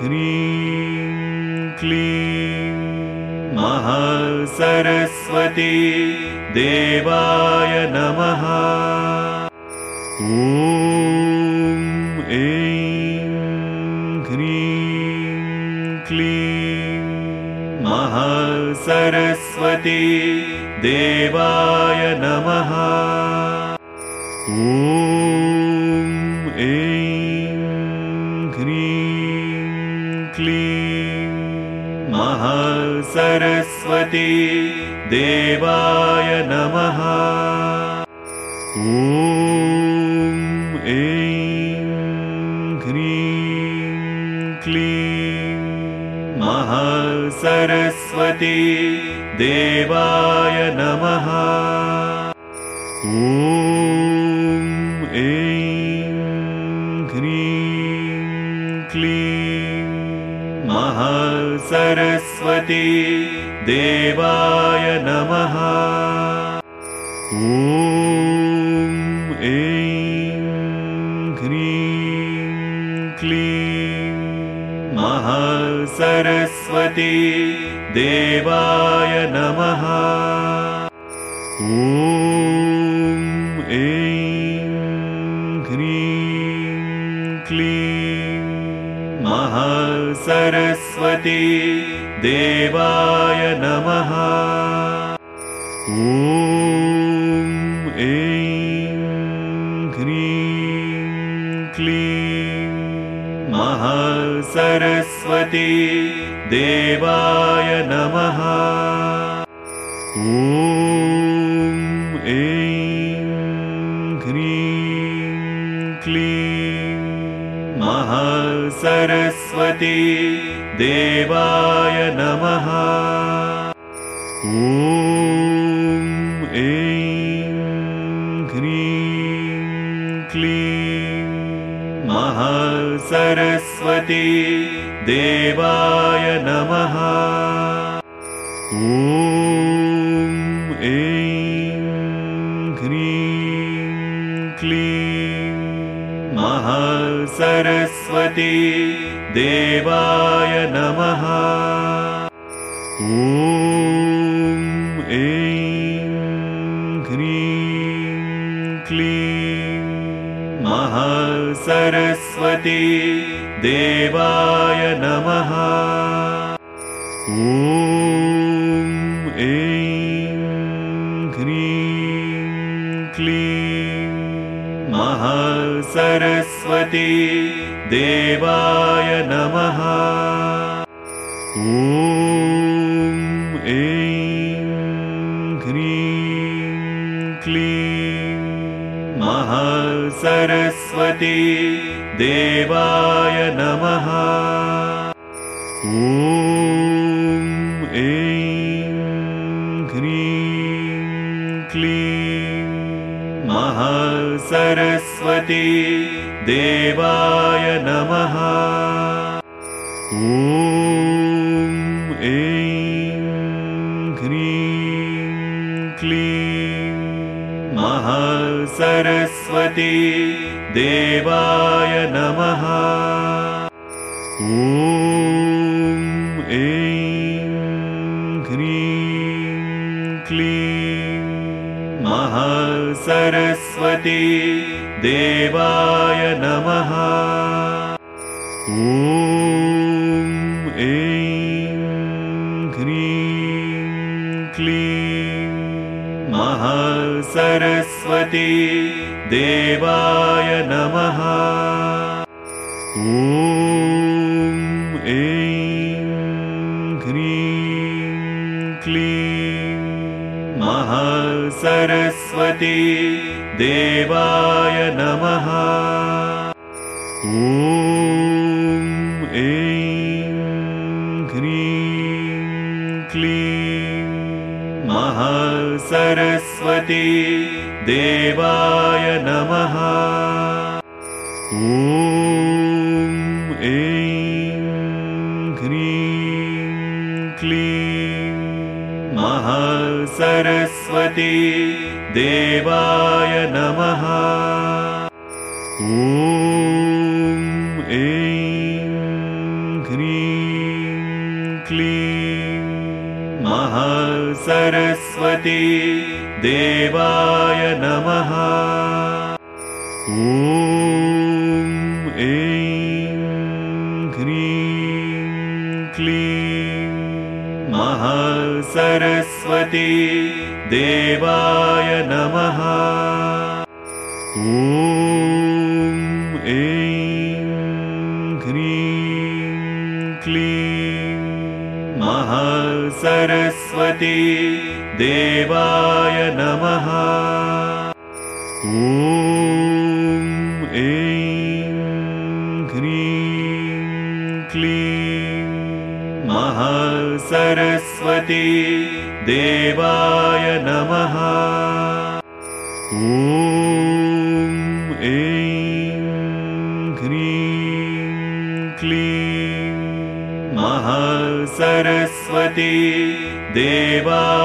ह्रीं क्लीं महासरस्वती देवाय नमः। ॐ ऐं ह्रीं क्लीं महासरस्वती देवाय नमः। ॐ महासरस्वती देवाय नमः। ॐ ऐं ह्रीं क्लीं महासरस्वती देवाय नमः। ॐ ऐं ह्रीं क्लीं महासरस्वती देवाय नमः। ॐ ऐं ह्रीं क्लीं महासरस्वती देवाय नमः। ॐ ऐं ह्रीं क्लीं महासरस्वती देवाय ह्रीं क्लीं महासरस्वती देवाय नमः। ॐ ऐं ह्रीं क्लीं महासरस्वती देवाय नमः। ॐ देवाय नमः। ॐ ऐं ह्रीं क्लीं महासरस्वती देवाय नमः। ॐ ऐं ह्रीं क्लीं महासरस्वती देवाय नमः। ॐ ऐं ह्रीं क्लीं महासरस्वती देवाय नमः। ॐ ऐं ह्रीं क्लीं महासरस्वती देवाय ऐं ह्रीं क्लीं महासरस्वती देवाय नमः। ॐ ऐं ह्रीं क्लीं महासरस्वती देवाय देवाय नमः। ॐ ऐं ह्रीं क्लीं महासरस्वती देवाय नमः। ॐ ऐं ह्रीं क्लीं महासरस्वती देवाय नमः। ॐ ऐं ह्रीं क्लीं महासरस्वती देवाय नमः। ॐ ऐं ह्रीं क्लीं महासरस्वती देवाय महासरस्वती देवाय नमः। ॐ ऐं ह्रीं क्लीं महासरस्वती देवाय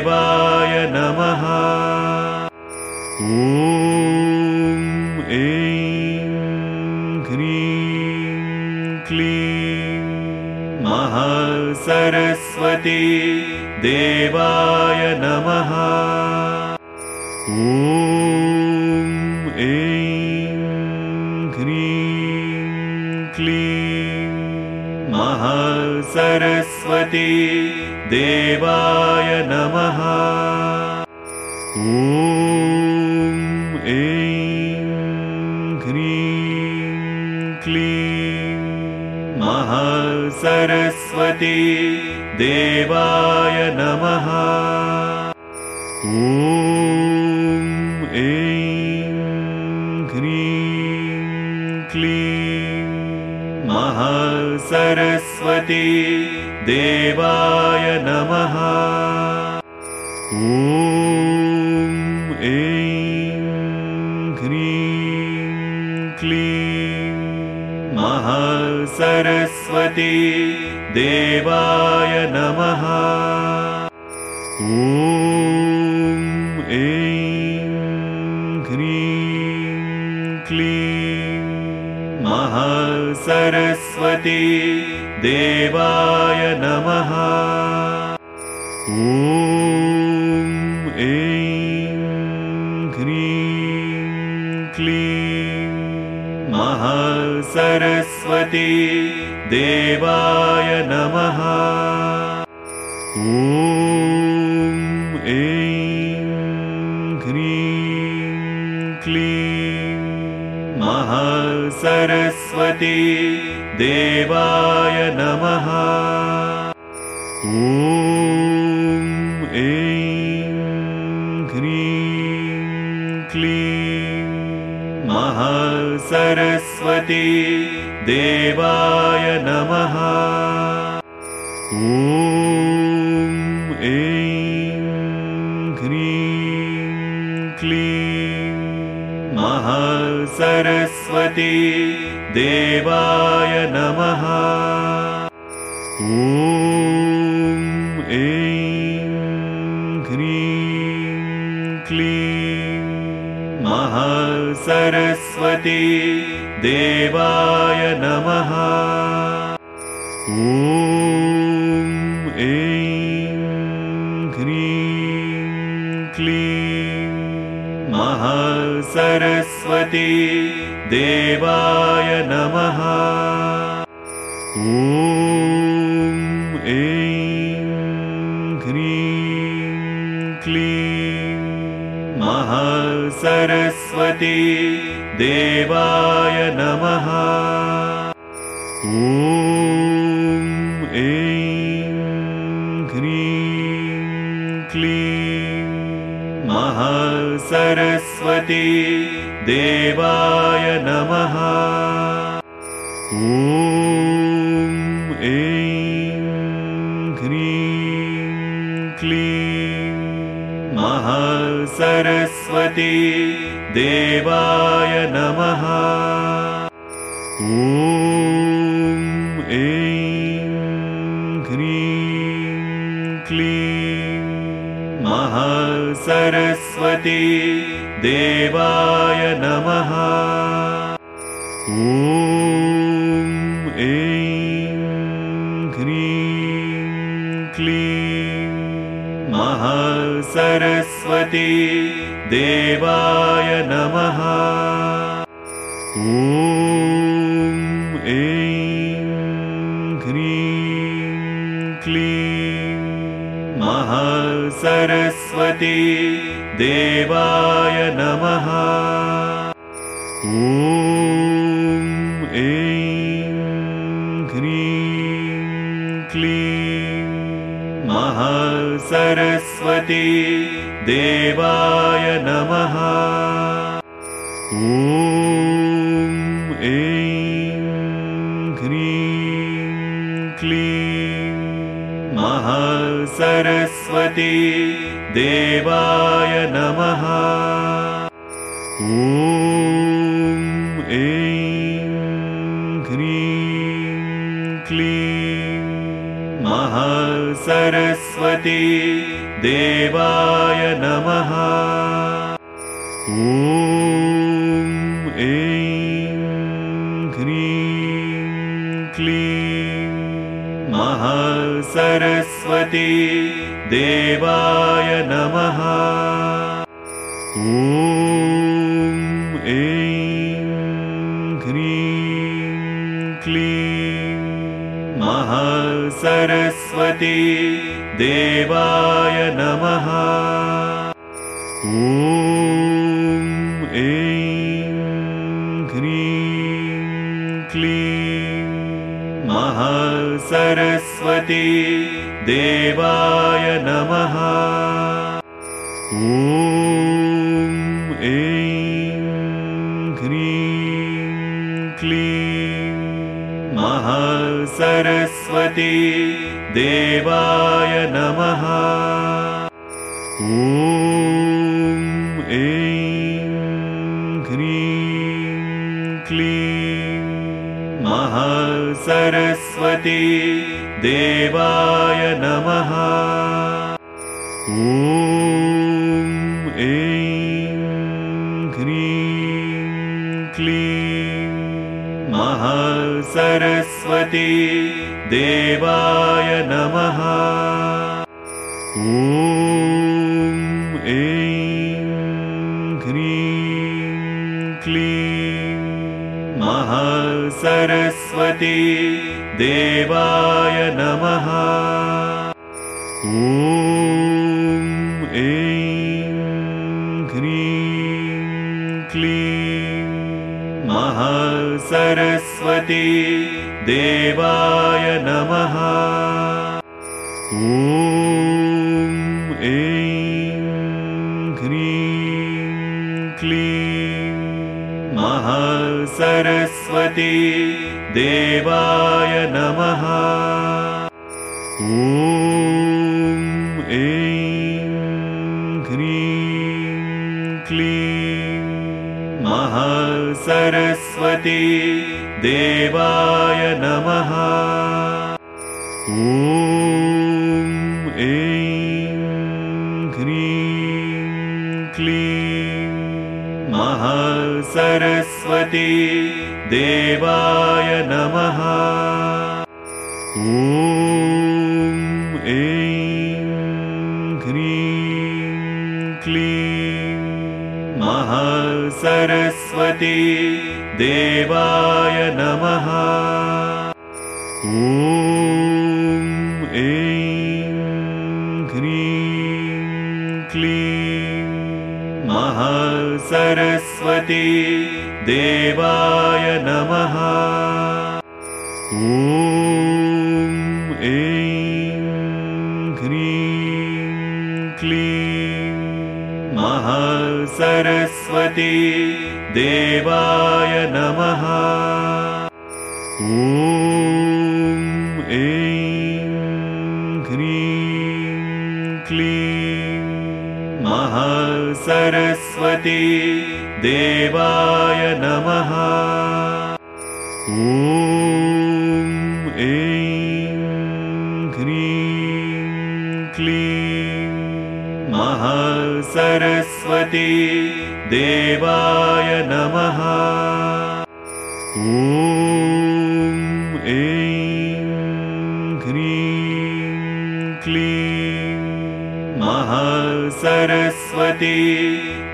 देवाय नमः। ॐ ऐं ह्रीं क्लीं महासरस्वती देवाय नमः। ॐ ऐं ह्रीं क्लीं महासरस्वती देवाय नमः। ॐ ऐं ह्रीं क्लीं महासरस्वती देवाय नमः। ॐ ऐं ह्रीं क्लीं महासरस्वती देवाय ॐ ऐं ह्रीं क्लीं महासरस्वती देवाय नमः। ॐ ऐं ह्रीं क्लीं महासरस्वती देवाय देवाय नमः। ॐ ऐं ह्रीं क्लीं महासरस्वती देवाय नमः। ॐ ऐं ह्रीं क्लीं महासरस्वती देवाय नमः। ॐ ऐं ह्रीं क्लीं महासरस्वती देवाय नमः। ॐ ऐं ह्रीं क्लीं महासरस्वती देवाय ॐ ऐं ह्रीं क्लीं महासरस्वती देवाय नमः ॐ ऐं ह्रीं क्लीं महासरस्वती देवाय देवाय नमः। ॐ ऐं ह्रीं क्लीं महासरस्वती देवाय नमः। ॐ ऐं ह्रीं क्लीं महासरस्वती देवाय महासरस्वती देवाय नमः। ॐ ऐं ह्रीं क्लीं महासरस्वती देवाय ॐ ऐं ह्रीं क्लीं महासरस्वती देवाय नमः ॐ ऐं ह्रीं क्लीं महासरस्वती देवाय देवाय नमः। ॐ ऐं ह्रीं क्लीं महासरस्वती देवाय नमः। ॐ ऐं ह्रीं क्लीं महासरस्वती देवाय नमः ॐ ऐं ह्रीं क्लीं महासरस्वती देवाय नमः। ॐ ऐं ह्रीं क्लीं महासरस्वती देवाय नमः। ॐ ऐं ह्रीं क्लीं महासरस्वती देवाय नमः ॐ ऐं ह्रीं क्लीं महासरस्वती देवाय नमः। ॐ ऐं ह्रीं क्लीं महासरस्वती देवाय नमः। ॐ महासरस्वती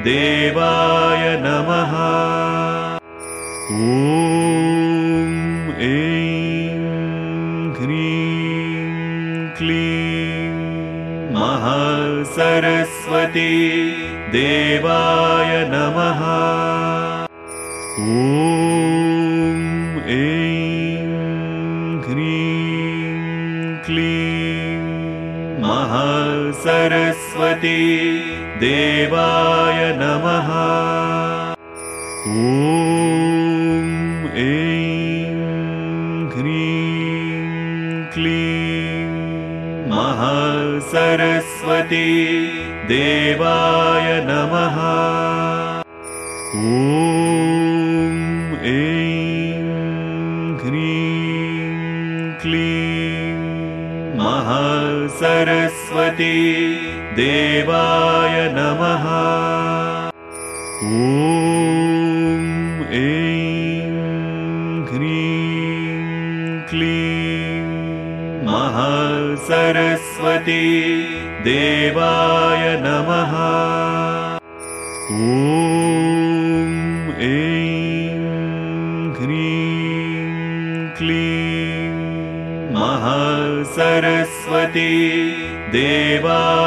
देवाय नमः। ॐ ऐं ह्रीं क्लीं महासरस्वती देवाय नमः। ॐ ऐं ह्रीं क्लीं महासरस्वती देवाय नमः। ॐ ऐं ह्रीं क्लीं महासरस्वती देवाय नमः। ॐ ऐं ह्रीं क्लीं महासरस्वती देवाय नमः। ॐ ऐं ह्रीं क्लीं महासरस्वती देवाय नमः। ॐ ऐं ह्रीं क्लीं महासरस्वती देवाय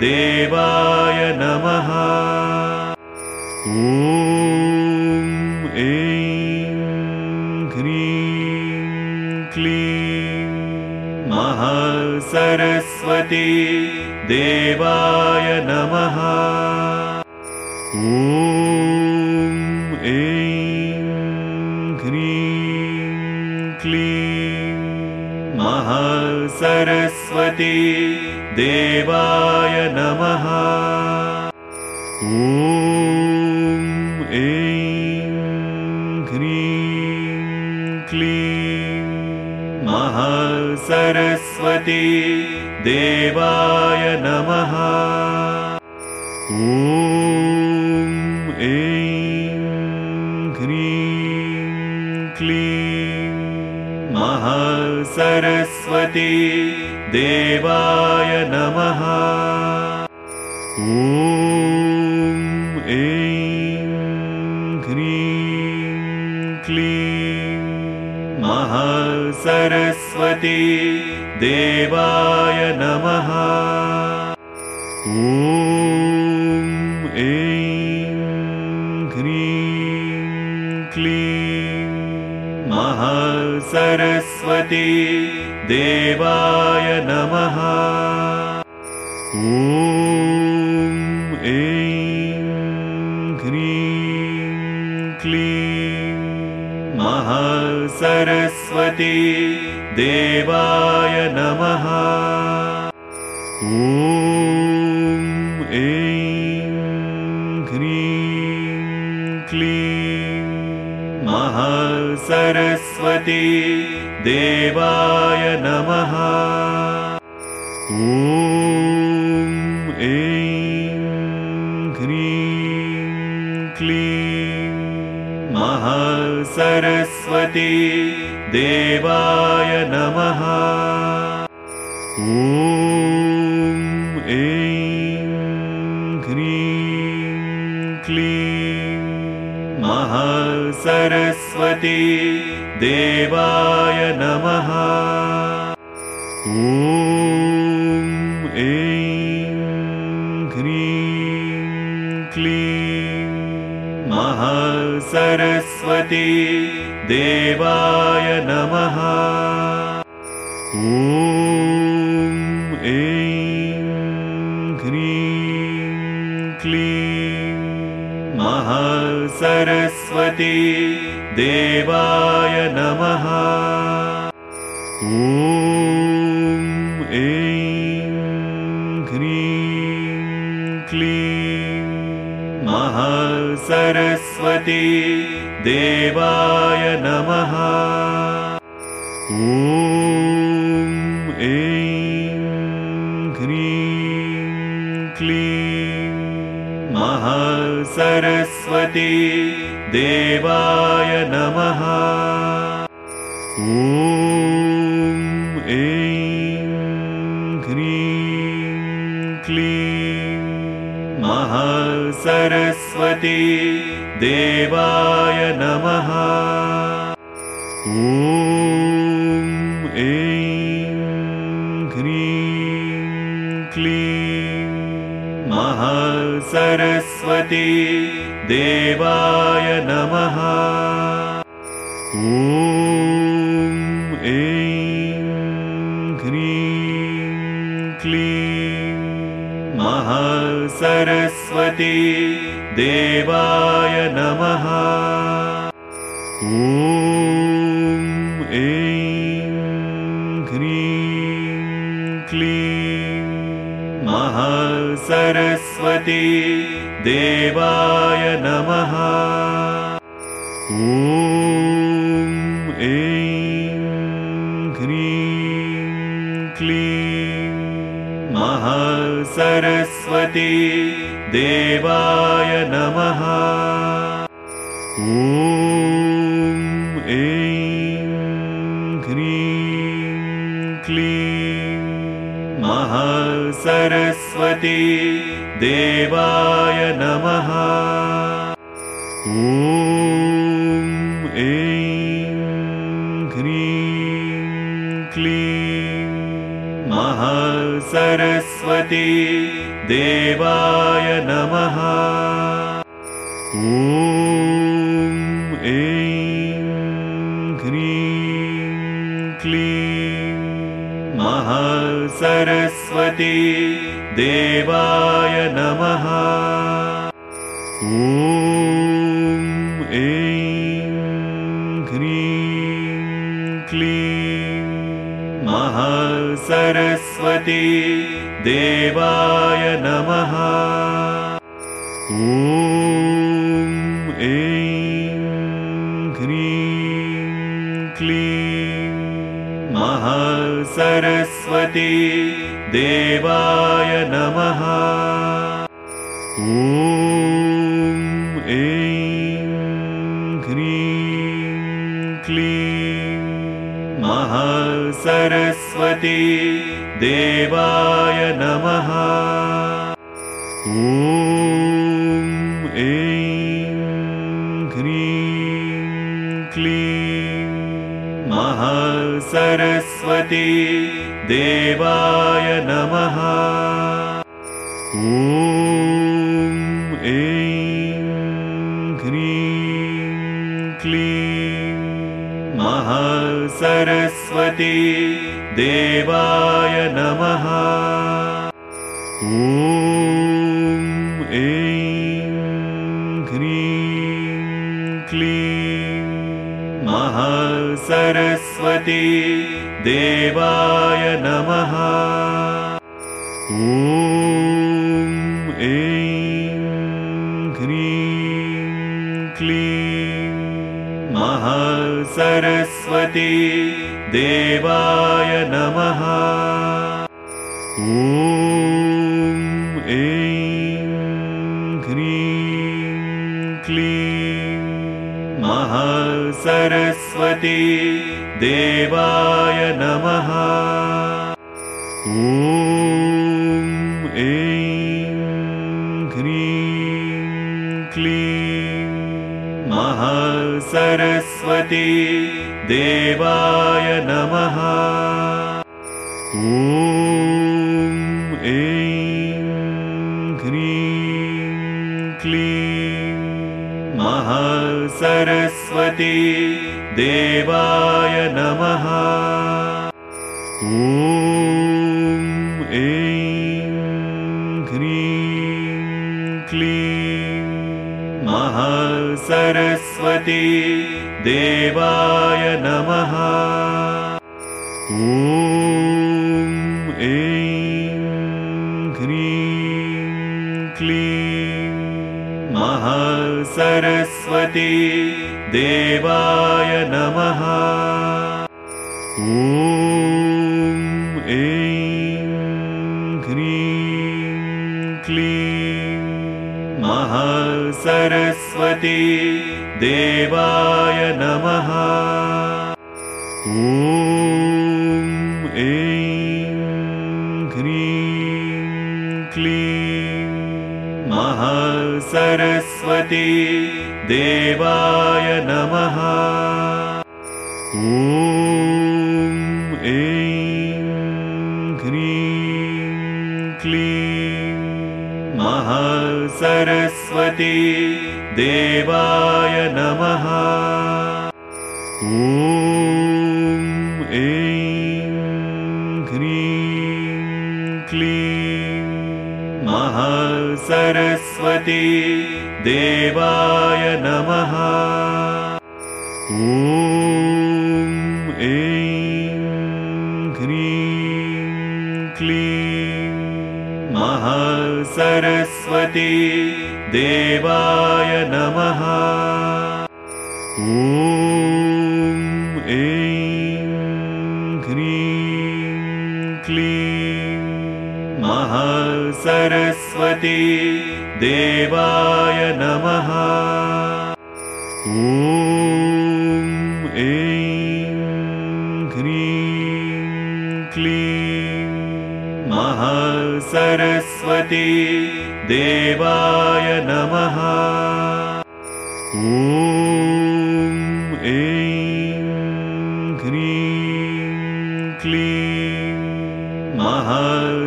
देवाय नमः। ॐ ऐं ह्रीं क्लीं महासरस्वती देवाय नमः। ॐ ऐं ह्रीं क्लीं महासरस्वती देवाय नमः। ॐ ऐं ह्रीं क्लीं महासरस्वती देवाय नमः। ॐ ऐं ह्रीं क्लीं महासरस्वती देवाय नमः ॐ ऐं ह्रीं क्लीं महासरस्वती देवाय नमः ॐ ऐं ह्रीं क्लीं महासरस्वती देवाय नमः ॐ महासरस्वती देवाय नमः। ॐ ऐं ह्रीं क्लीं महासरस्वती देवाय नमः। ॐ ऐं ह्रीं क्लीं महासरस्वती देवाय नमः। ॐ ऐं ह्रीं क्लीं महासरस्वती देवाय नमः। ॐ ऐं ह्रीं क्लीं महासरस्वती देवाय नमः। ॐ ऐं ह्रीं क्लीं महासरस्वती देवाय नमः। ॐ ऐं ह्रीं क्लीं महासरस्वती देवाय नमः। ॐ ऐं ह्रीं क्लीं महासरस्वती देवाय नमः। ॐ ऐं ह्रीं क्लीं महासरस्वती देवाय महासरस्वती देवाय नमः। ॐ ऐं ह्रीं क्लीं महासरस्वती देवाय नमः। ॐ ऐं ह्रीं क्लीं महासरस्वती देवाय नमः। ॐ ऐं ह्रीं क्लीं महासरस्वती देवाय नमः। ॐ ऐं ह्रीं क्लीं महासरस्वती देवाय नमः। ॐ ऐं ह्रीं क्लीं महासरस्वती देवाय नमः। ॐ ऐं ह्रीं क्लीं महासरस्वती देवाय देवाय नमः। ॐ ऐं ह्रीं क्लीं महासरस्वती देवाय नमः। ॐ ऐं ह्रीं क्लीं महासरस्वती देवाय नमः। ॐ ऐं ह्रीं क्लीं महासरस्वती देवाय नमः। ॐ ऐं ह्रीं क्लीं महासरस्वती देवाय महासरस्वती देवाय नमः। ॐ ऐं ह्रीं क्लीं महासरस्वती देवाय नमः। ॐ देवाय नमः। ॐ ऐं ह्रीं क्लीं महासरस्वती देवाय नमः। ॐ ऐं ह्रीं क्लीं महासरस्वती देवाय नमः। ॐ ऐं ह्रीं क्लीं महासरस्वती देवाय नमः। ॐ ऐं ह्रीं क्लीं महासरस्वती देवाय देवाय नमः। ॐ ऐं ह्रीं क्लीं महासरस्वती देवाय नमः। ॐ ऐं ह्रीं क्लीं महासरस्वती देवाय नमः। ॐ ऐं ह्रीं क्लीं महासरस्वती देवाय नमः। ॐ ऐं ह्रीं क्लीं महासरस्वती देवाय महासरस्वती देवाय नमः। ॐ ऐं ह्रीं क्लीं महासरस्वती देवाय नमः। ॐ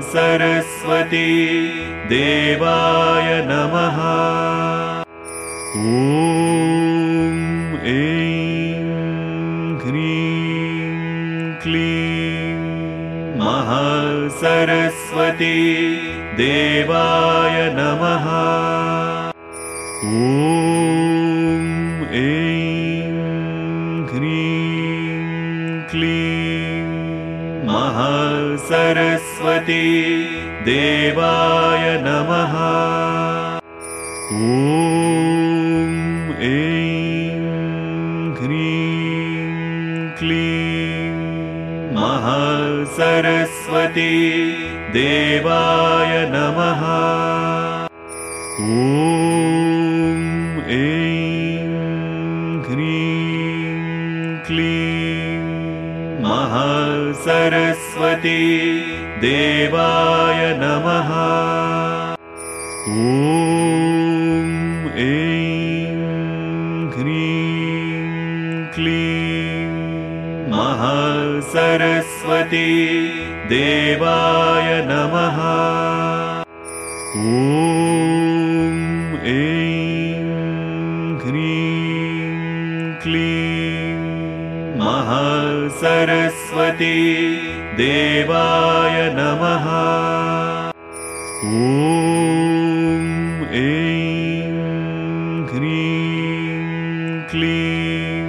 महासरस्वती देवाय नमः। ॐ ऐं ह्रीं क्लीं महासरस्वती देवाय नमः। ॐ ऐं ह्रीं क्लीं महासरस्वती देवाय नमः। ॐ ऐं ह्रीं क्लीं महासरस्वती देवाय नमः। ॐ ऐं ह्रीं क्लीं देवाय नमः। ॐ ऐं ह्रीं क्लीं महासरस्वती देवाय नमः। ॐ ऐं ह्रीं क्लीं महासरस्वती देवाय नमः। ॐ ऐं ह्रीं क्लीं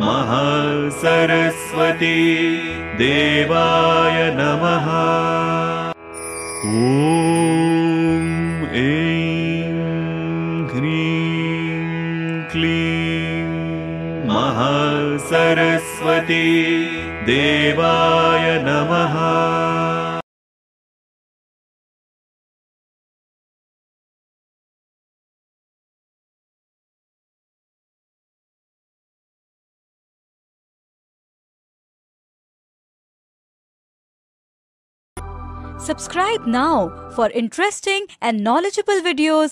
महासरस्वती देवाय नमः। ॐ ऐं ह्रीं क्लीं महासरस्वती देवाय Subscribe now for interesting and knowledgeable videos